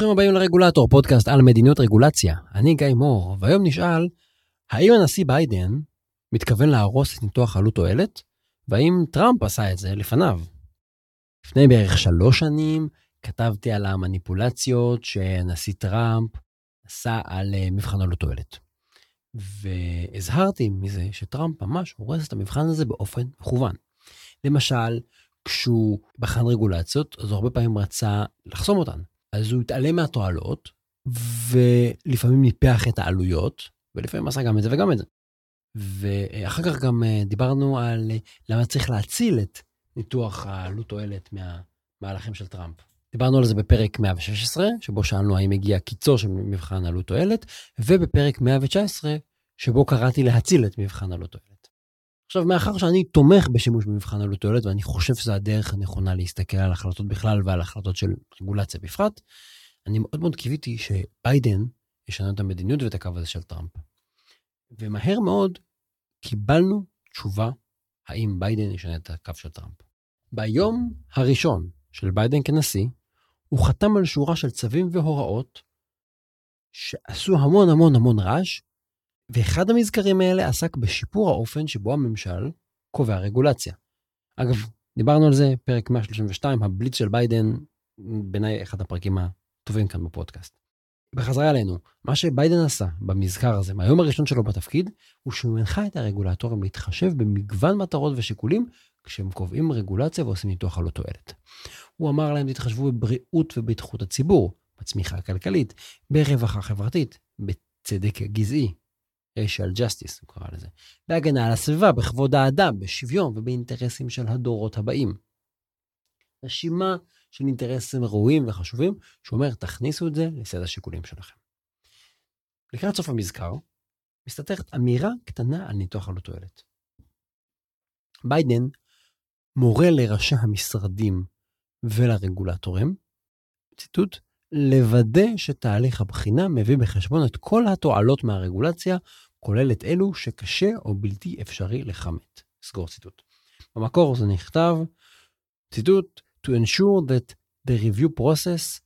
ברוכים הבאים לרגולטור, פודקאסט על מדיניות רגולציה. אני גיא מור, והיום נשאל, האם הנשיא ביידן מתכוון להרוס את ניתוח עלות תועלת, והאם טראמפ עשה את זה לפניו? לפני בערך שלוש שנים כתבתי על המניפולציות שהנשיא טראמפ עשה על אה, מבחן עלות תועלת. והזהרתי מזה שטראמפ ממש הורס את המבחן הזה באופן מכוון. למשל, כשהוא בחן רגולציות, אז הוא הרבה פעמים רצה לחסום אותן. אז הוא התעלם מהתועלות, ולפעמים ניפח את העלויות, ולפעמים עשה גם את זה וגם את זה. ואחר כך גם אה, דיברנו על אה, למה צריך להציל את ניתוח העלות תועלת מהמהלכים של טראמפ. דיברנו על זה בפרק 116, שבו שאלנו האם הגיע קיצור של מבחן עלות תועלת, ובפרק 119, שבו קראתי להציל את מבחן עלות תועלת. עכשיו, מאחר שאני תומך בשימוש במבחן עלות תועלת, ואני חושב שזו הדרך הנכונה להסתכל על החלטות בכלל ועל החלטות של רגולציה בפרט, אני מאוד מאוד קיוויתי שביידן ישנה את המדיניות ואת הקו הזה של טראמפ. ומהר מאוד קיבלנו תשובה האם ביידן ישנה את הקו של טראמפ. ביום הראשון של ביידן כנשיא, הוא חתם על שורה של צווים והוראות שעשו המון המון המון רעש, ואחד המזכרים האלה עסק בשיפור האופן שבו הממשל קובע רגולציה. אגב, דיברנו על זה, פרק 132, הבליץ של ביידן, בעיניי אחד הפרקים הטובים כאן בפודקאסט. בחזרה אלינו, מה שביידן עשה במזכר הזה, מהיום הראשון שלו בתפקיד, הוא שהוא הנחה את הרגולטורים להתחשב במגוון מטרות ושיקולים כשהם קובעים רגולציה ועושים ניתוח עלות תועלת. הוא אמר להם, תתחשבו בבריאות ובבטיחות הציבור, בצמיחה הכלכלית, ברווחה חברתית, בצדק גזעי, racial justice, הוא קרא לזה, בהגנה על הסביבה, בכבוד האדם, בשוויון ובאינטרסים של הדורות הבאים. רשימה של אינטרסים ראויים וחשובים, שאומר, תכניסו את זה לסד השיקולים שלכם. לקראת סוף המזכר, מסתתרת אמירה קטנה על ניתוח עלות תועלת. ביידן מורה לראשי המשרדים ולרגולטורים, ציטוט, לוודא שתהליך הבחינה מביא בחשבון את כל התועלות מהרגולציה, כולל את אלו שקשה או בלתי אפשרי לכמת. סגור ציטוט. במקור זה נכתב, ציטוט, to ensure that the review process,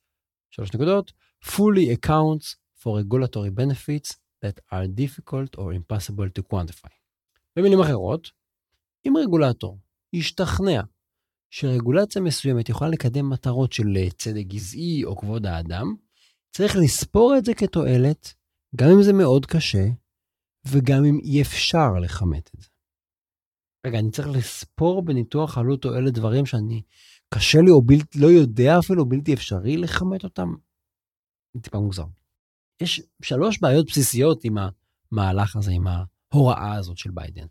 שלוש נקודות, fully accounts for regulatory benefits that are difficult or impossible to quantify. במילים אחרות, אם רגולטור ישתכנע שרגולציה מסוימת יכולה לקדם מטרות של אה, צדק גזעי או כבוד האדם, צריך לספור את זה כתועלת, גם אם זה מאוד קשה, וגם אם אי אפשר לכמת את זה. רגע, אני צריך לספור בניתוח עלות תועלת דברים שאני, קשה לי או בלתי, לא יודע אפילו, בלתי אפשרי לכמת אותם? זה טיפה מוזר. יש שלוש בעיות בסיסיות עם המהלך הזה, עם ההוראה הזאת של ביידן.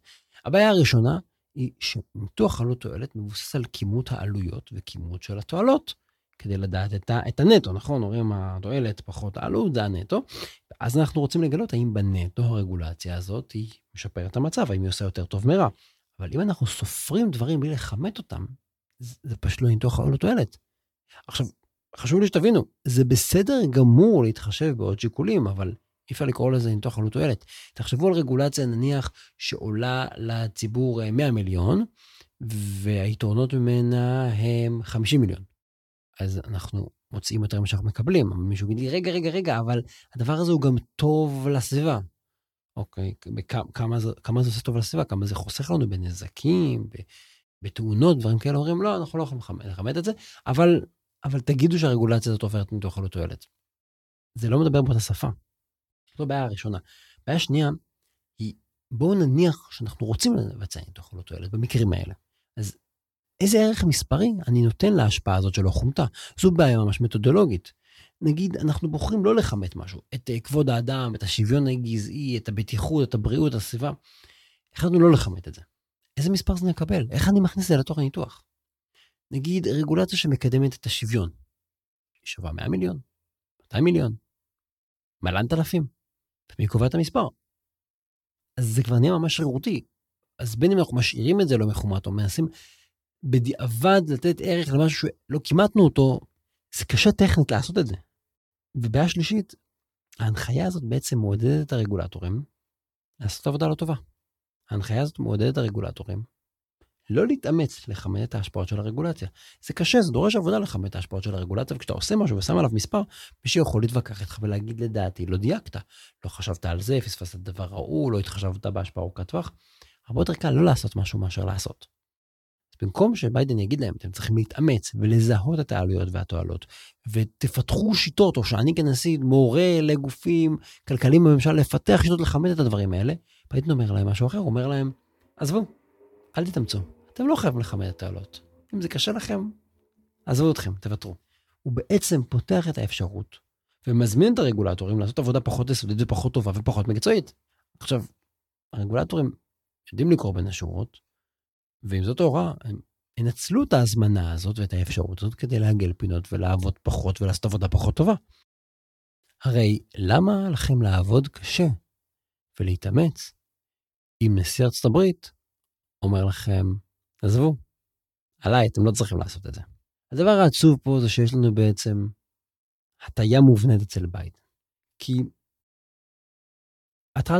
הבעיה הראשונה היא שניתוח עלות תועלת מבוסס על כימות העלויות וכימות של התועלות, כדי לדעת את, ה, את הנטו, נכון? אומרים התועלת פחות העלות, זה הנטו. אז אנחנו רוצים לגלות האם בנטו הרגולציה הזאת היא משפרת את המצב, האם היא עושה יותר טוב מרע. אבל אם אנחנו סופרים דברים בלי לכמת אותם, זה, זה פשוט לא ניתוח עלות תועלת. עכשיו, חשוב לי שתבינו, זה בסדר גמור להתחשב בעוד שיקולים, אבל אי אפשר לקרוא לזה ניתוח עלות תועלת. תחשבו על רגולציה נניח שעולה לציבור 100 אה, מיליון, והיתרונות ממנה הם 50 מיליון. אז אנחנו מוצאים יותר ממה שאנחנו מקבלים. מישהו יגיד לי, רגע, רגע, רגע, אבל הדבר הזה הוא גם טוב לסביבה. אוקיי, כמה זה, כמה זה עושה טוב לסביבה, כמה זה חוסך לנו בנזקים, בתאונות, דברים כאלה, אומרים, לא, אנחנו לא יכולים לכמת את זה, אבל, אבל תגידו שהרגולציה הזאת עוברת ניתוח עלות תועלת. זה לא מדבר באותה שפה. זו הבעיה הראשונה. בעיה שנייה היא, בואו נניח שאנחנו רוצים לבצע ניתוח עלות תועלת במקרים האלה. אז איזה ערך מספרי אני נותן להשפעה הזאת שלא חומתה? זו בעיה ממש מתודולוגית. נגיד, אנחנו בוחרים לא לכמת משהו, את uh, כבוד האדם, את השוויון הגזעי, את הבטיחות, את הבריאות, את הסביבה. החלטנו לא לכמת את זה. איזה מספר זה נקבל? איך אני מכניס את זה לתוך הניתוח? נגיד, רגולציה שמקדמת את השוויון. היא שווה 100 מיליון, 200 מיליון, מלנת אלפים. מי קובע את המספר? אז זה כבר נהיה ממש שרירותי. אז בין אם אנחנו משאירים את זה לא מחומט, או מנסים בדיעבד לתת ערך למשהו שלא כימתנו אותו, זה קשה טכנית לעשות את זה. ובעיה שלישית, ההנחיה הזאת בעצם מעודדת את הרגולטורים לעשות עבודה לא טובה. ההנחיה הזאת מעודדת את הרגולטורים לא להתאמץ לכמת את ההשפעות של הרגולציה. זה קשה, זה דורש עבודה לכמת את ההשפעות של הרגולציה, וכשאתה עושה משהו ושם עליו מספר, מישהו יכול להתווכח איתך ולהגיד לדעתי, לא דייקת, לא חשבת על זה, פספסת דבר ההוא, לא התחשבת בהשפעה ארוכת טווח. הרבה יותר קל לא לעשות משהו מאשר לעשות. במקום שביידן יגיד להם, אתם צריכים להתאמץ ולזהות את העלויות והתועלות, ותפתחו שיטות, או שאני כנשיא מורה לגופים כלכליים בממשלה לפתח שיטות לכמת את הדברים האלה, ביידן אומר להם משהו אחר, הוא אומר להם, עזבו, אל תתאמצו, אתם לא חייבים לכמת את העלות. אם זה קשה לכם, עזבו אתכם, תוותרו. הוא בעצם פותח את האפשרות ומזמין את הרגולטורים לעשות עבודה פחות יסודית ופחות טובה ופחות מקצועית. עכשיו, הרגולטורים יודעים לקרוא בין השורות, ואם זאת ההוראה, הם ינצלו את ההזמנה הזאת ואת האפשרות הזאת כדי לעגל פינות ולעבוד פחות ולעשות עבודה פחות טובה. הרי למה לכם לעבוד קשה ולהתאמץ אם נשיא ארצות הברית אומר לכם, עזבו, עליי, אתם לא צריכים לעשות את זה. הדבר העצוב פה זה שיש לנו בעצם הטיה מובנית אצל ביידן. כי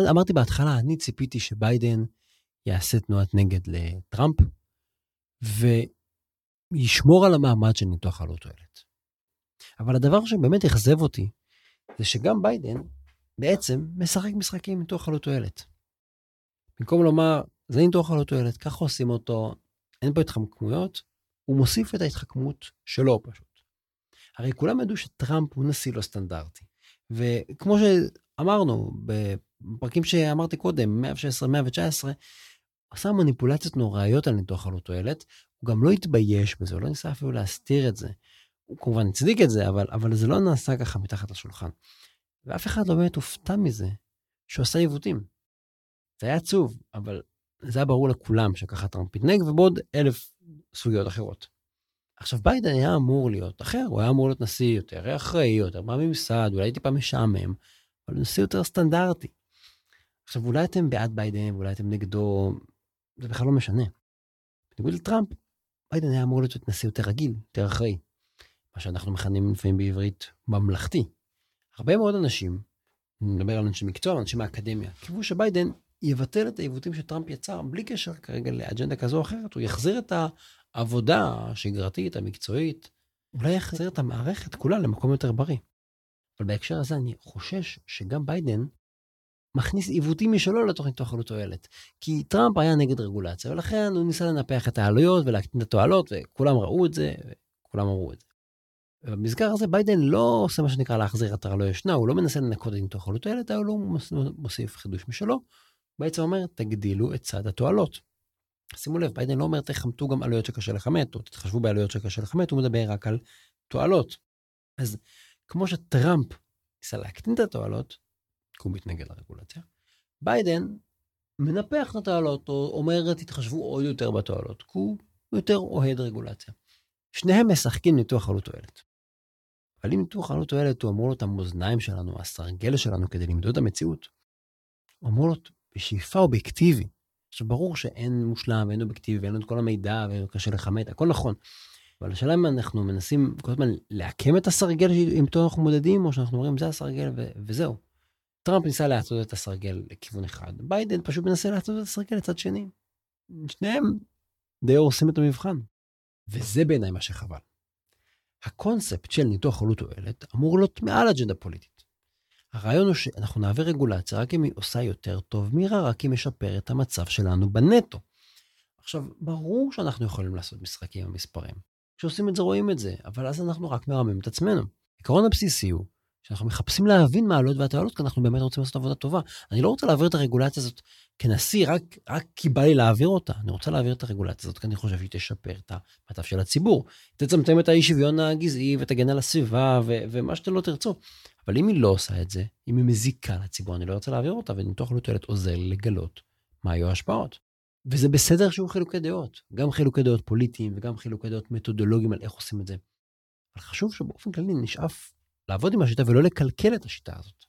אמרתי בהתחלה, אני ציפיתי שביידן יעשה תנועת נגד לטראמפ, וישמור על המעמד של ניתוח עלות תועלת. אבל הדבר שבאמת אכזב אותי, זה שגם ביידן בעצם משחק משחקים ניתוח עלות תועלת. במקום לומר, זה ניתוח עלות תועלת, ככה עושים אותו, אין פה התחמקמויות, הוא מוסיף את ההתחכמות שלו פשוט. הרי כולם ידעו שטראמפ הוא נשיא לא סטנדרטי. וכמו שאמרנו בפרקים שאמרתי קודם, 116, 119, עשה מניפולציות נוראיות על ניתוח עלות תועלת, הוא גם לא התבייש בזה, הוא לא ניסה אפילו להסתיר את זה. הוא כמובן הצדיק את זה, אבל, אבל זה לא נעשה ככה מתחת לשולחן. ואף אחד לא באמת הופתע מזה שהוא עשה עיוותים. זה היה עצוב, אבל זה היה ברור לכולם שככה טראמפ התנהג, ובעוד אלף סוגיות אחרות. עכשיו, ביידן היה אמור להיות אחר, הוא היה אמור להיות נשיא יותר אחראי, יותר מהממסד, אולי טיפה משעמם, אבל נשיא יותר סטנדרטי. עכשיו, אולי אתם בעד ביידן, אולי אתם נגדו, זה בכלל לא משנה. בניגוד לטראמפ, ביידן היה אמור להיות נשיא יותר רגיל, יותר אחראי. מה שאנחנו מכנים לפעמים בעברית ממלכתי. הרבה מאוד אנשים, אני מדבר על אנשי מקצוע, אנשים מהאקדמיה, קיוו שביידן יבטל את העיוותים שטראמפ יצר, בלי קשר כרגע לאג'נדה כזו או אחרת, הוא יחזיר את העבודה השגרתית, המקצועית, אולי יחזיר את המערכת כולה למקום יותר בריא. אבל בהקשר הזה אני חושש שגם ביידן מכניס עיוותים משלו לתוך ניתוח עלות תועלת. כי טראמפ היה נגד רגולציה, ולכן הוא ניסה לנפח את העלויות ולהקטין את התועלות, וכולם ראו את זה, וכולם אמרו את זה. בהקשר הזה ביידן לא עושה מה שנקרא להחזיר עטרה ליושנה, הוא לא מנסה לנקות את ניתוח עלות תועלת, אבל הוא מוסיף חידוש משלו, בעצם אומר, תגדילו את צד התועלות. שימו לב, ביידן לא אומר, תכמתו גם עלויות שקשה לכמת, או תתחשבו בעלויות שקשה לכמת, הוא מדבר רק על תועלות. אז כמו שטראמפ ניסה להקטין את התועלות, כי הוא מתנגד לרגולציה, ביידן מנפח את התועלות, או אומר, תתחשבו עוד יותר בתועלות, כי הוא יותר אוהד רגולציה. שניהם משחקים ניתוח עלות תועלת. אבל אם ניתוח עלות תועלת הוא אמור להיות המאזניים שלנו, הסרגל שלנו כדי למדוד את המציאות, הוא אמור להיות בשאיפה אובייקטיבי. עכשיו, ברור שאין מושלם ואין אובייקטיבי ואין את כל המידע וקשה לכמת, הכל נכון. אבל השאלה אם אנחנו מנסים כל הזמן לעקם את הסרגל איתו אנחנו מודדים, או שאנחנו אומרים, זה הסרגל ו- וזהו. טראמפ ניסה לעשות את הסרגל לכיוון אחד, ביידן פשוט מנסה לעשות את הסרגל לצד שני. שניהם די הורסים את המבחן. וזה בעיניי מה שחבל. הקונספט של ניתוח עלות תועלת אמור להיות מעל אג'נדה פוליטית. הרעיון הוא שאנחנו נעביר רגולציה רק אם היא עושה יותר טוב מרע, רק אם משפר את המצב שלנו בנטו. עכשיו, ברור שאנחנו יכולים לעשות משחקים עם מספרים. כשעושים את זה רואים את זה, אבל אז אנחנו רק מרמים את עצמנו. העיקרון הבסיסי הוא שאנחנו מחפשים להבין מה העלות והתועלות, כי אנחנו באמת רוצים לעשות עבודה טובה. אני לא רוצה להעביר את הרגולציה הזאת כנשיא רק, רק כי בא לי להעביר אותה. אני רוצה להעביר את הרגולציה הזאת כי אני חושב שהיא תשפר את המצב של הציבור. תצמצם את האי שוויון הגזעי ותגן על הסביבה ו- ומה שאתם לא תרצו. אבל אם היא לא עושה את זה, אם היא מזיקה לציבור, אני לא רוצה להעביר אותה, וניתוח עלות תועלת עוזר לגלות מה היו ההשפעות. וזה בסדר שיהיו חילוקי דעות, גם חילוקי דעות פוליטיים וגם חילוקי דעות מתודולוגיים על איך עושים את זה. אבל חשוב שבאופן כללי נשאף לעבוד עם השיטה ולא לקלקל את השיטה הזאת.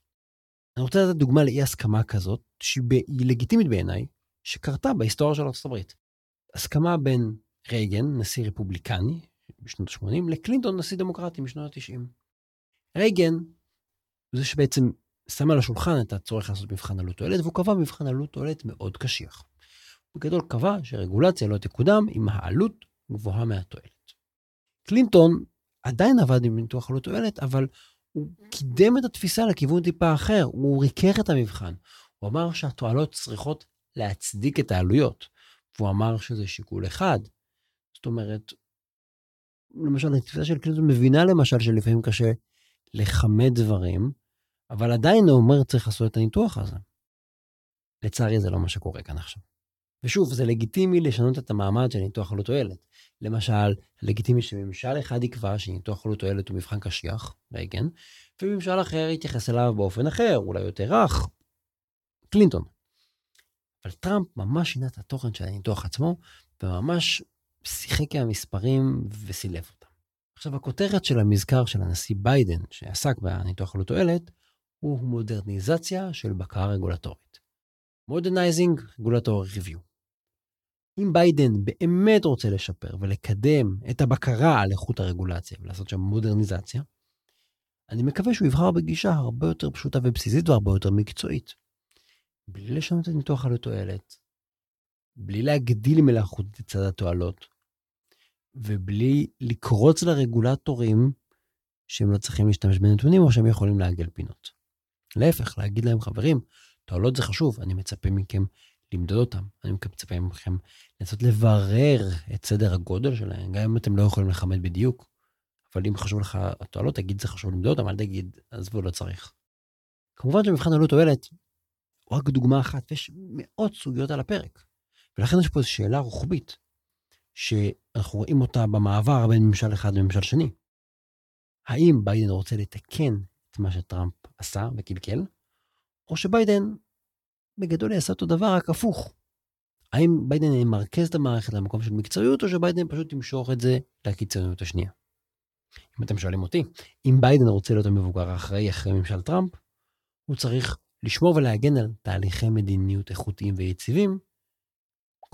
אני רוצה לתת דוגמה לאי הסכמה כזאת, שהיא לגיטימית בעיניי, שקרתה בהיסטוריה של ארה"ב. הסכמה בין רייגן, נשיא רפובליקני בשנות ה-80, לקלינטון, נשיא דמוקרטי משנות ה-90. רייגן זה שבעצם שם על השולחן את הצורך לעשות מבחן עלות תועלת, והוא קבע מבחן עלות תועלת מאוד קשיח. בגדול קבע שרגולציה לא תקודם אם העלות גבוהה מהתועלת. קלינטון עדיין עבד עם ניתוח עלות תועלת, אבל הוא קידם את התפיסה לכיוון טיפה אחר, הוא ריכך את המבחן. הוא אמר שהתועלות צריכות להצדיק את העלויות, והוא אמר שזה שיקול אחד. זאת אומרת, למשל, התפיסה של קלינטון מבינה למשל שלפעמים קשה לכמת דברים, אבל עדיין הוא אומר צריך לעשות את הניתוח הזה. לצערי זה לא מה שקורה כאן עכשיו. ושוב, זה לגיטימי לשנות את המעמד של ניתוח עלות תועלת. למשל, לגיטימי שממשל אחד יקבע שניתוח עלות תועלת הוא מבחן קשיח, רייגן, וממשל אחר יתייחס אליו באופן אחר, אולי יותר רך, קלינטון. אבל טראמפ ממש שינה את התוכן של הניתוח עצמו, וממש שיחק עם המספרים וסילב אותם. עכשיו, הכותרת של המזכר של הנשיא ביידן, שעסק בניתוח עלות תועלת, הוא מודרניזציה של בקרה רגולטורית. Modernizing Regulatory Review. אם ביידן באמת רוצה לשפר ולקדם את הבקרה על איכות הרגולציה ולעשות שם מודרניזציה, אני מקווה שהוא יבחר בגישה הרבה יותר פשוטה ובסיסית והרבה יותר מקצועית. בלי לשנות את ניתוח עלות תועלת, בלי להגדיל מלאכותית את צד התועלות, ובלי לקרוץ לרגולטורים שהם לא צריכים להשתמש בנתונים או שהם יכולים לעגל פינות. להפך, להגיד להם, חברים, תועלות זה חשוב, אני מצפה מכם למדוד אותם, אני מצפה מכם לנסות לברר את סדר הגודל שלהם, גם אם אתם לא יכולים לכמת בדיוק. אבל אם חשוב לך התועלות, תגיד זה חשוב למדוד אותם, אל תגיד, עזבו, לא צריך. כמובן שמבחן עלות תועלת הוא רק דוגמה אחת, ויש מאות סוגיות על הפרק. ולכן יש פה איזו שאלה רוחבית, שאנחנו רואים אותה במעבר בין ממשל אחד לממשל שני. האם ביידן רוצה לתקן את מה שטראמפ עשה וקלקל, או שביידן בגדול יעשה אותו דבר רק הפוך. האם ביידן ימרכז את המערכת למקום של מקצועיות, או שביידן פשוט ימשוך את זה לקיצוניות השנייה? אם אתם שואלים אותי, אם ביידן רוצה להיות המבוגר האחראי אחרי ממשל טראמפ, הוא צריך לשמור ולהגן על תהליכי מדיניות איכותיים ויציבים,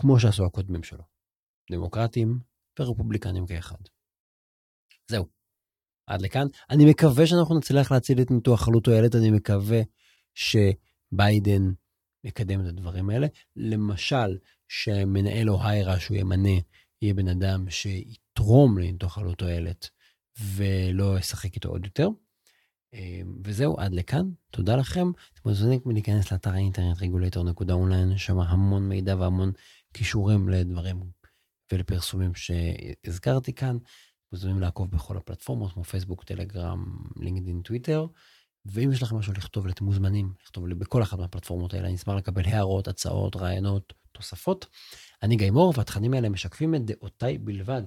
כמו שעשו הקודמים שלו, דמוקרטים ורפובליקנים כאחד. עד לכאן. אני מקווה שאנחנו נצליח להציל את ניתוח עלות תועלת, אני מקווה שביידן יקדם את הדברים האלה. למשל, שמנהל אוהיירה שהוא ימנה, יהיה בן אדם שיתרום לניתוח עלות תועלת ולא ישחק איתו עוד יותר. אמ, וזהו, עד לכאן. תודה לכם. אתם מוזמנים להיכנס לאתר האינטרנט רגולטור.אונליין, שם המון מידע והמון כישורים לדברים ולפרסומים שהזכרתי כאן. מוזמנים לעקוב בכל הפלטפורמות, כמו פייסבוק, טלגרם, לינקדאין, טוויטר. ואם יש לכם משהו לכתוב אתם מוזמנים לכתוב לי בכל אחת מהפלטפורמות האלה. אני אשמח לקבל הערות, הצעות, רעיונות, תוספות. אני גיא מור, והתכנים האלה משקפים את דעותיי בלבד.